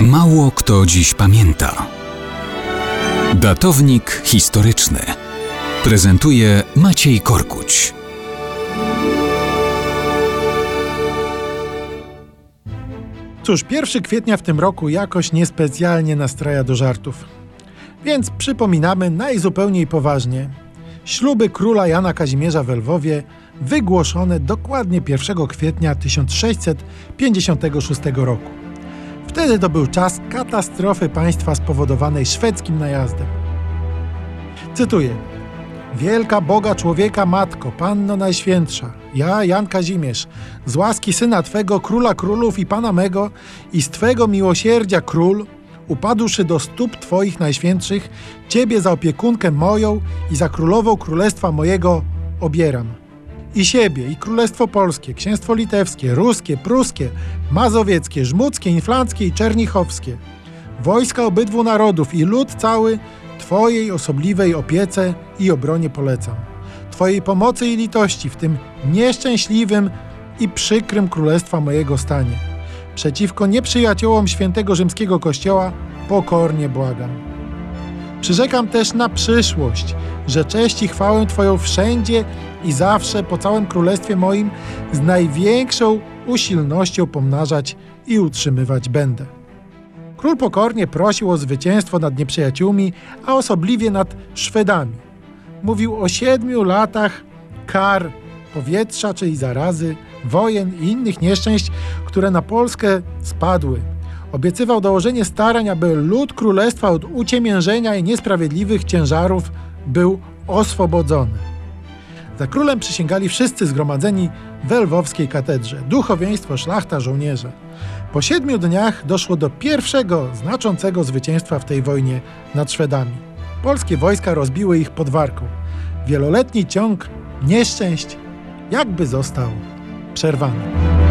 Mało kto dziś pamięta. Datownik historyczny prezentuje Maciej Korkuć. Cóż, 1 kwietnia w tym roku jakoś niespecjalnie nastraja do żartów. Więc przypominamy najzupełniej poważnie. Śluby króla Jana Kazimierza w Lwowie wygłoszone dokładnie 1 kwietnia 1656 roku. Wtedy to był czas katastrofy państwa spowodowanej szwedzkim najazdem. Cytuję. Wielka Boga człowieka Matko, Panno Najświętsza, ja, Jan Kazimierz, z łaski Syna Twego, Króla Królów i Pana mego i z Twego miłosierdzia Król, upadłszy do stóp Twoich Najświętszych, Ciebie za opiekunkę moją i za królową królestwa mojego obieram. I siebie, i Królestwo Polskie, Księstwo Litewskie, Ruskie, Pruskie, Mazowieckie, Żmudzkie, Inflanckie i Czernichowskie, wojska obydwu narodów i lud cały Twojej osobliwej opiece i obronie polecam. Twojej pomocy i litości w tym nieszczęśliwym i przykrym królestwa mojego stanie. Przeciwko nieprzyjaciołom świętego rzymskiego kościoła pokornie błagam. Przyrzekam też na przyszłość, że cześć i chwałę Twoją wszędzie i zawsze po całym królestwie moim z największą usilnością pomnażać i utrzymywać będę. Król pokornie prosił o zwycięstwo nad nieprzyjaciółmi, a osobliwie nad Szwedami. Mówił o siedmiu latach kar powietrza, czyli zarazy, wojen i innych nieszczęść, które na Polskę spadły. Obiecywał dołożenie starań, aby lud królestwa od uciemiężenia i niesprawiedliwych ciężarów był oswobodzony. Za królem przysięgali wszyscy zgromadzeni w Lwowskiej katedrze, duchowieństwo, szlachta, żołnierze. Po siedmiu dniach doszło do pierwszego znaczącego zwycięstwa w tej wojnie nad Szwedami. Polskie wojska rozbiły ich pod Warką. Wieloletni ciąg nieszczęść jakby został przerwany.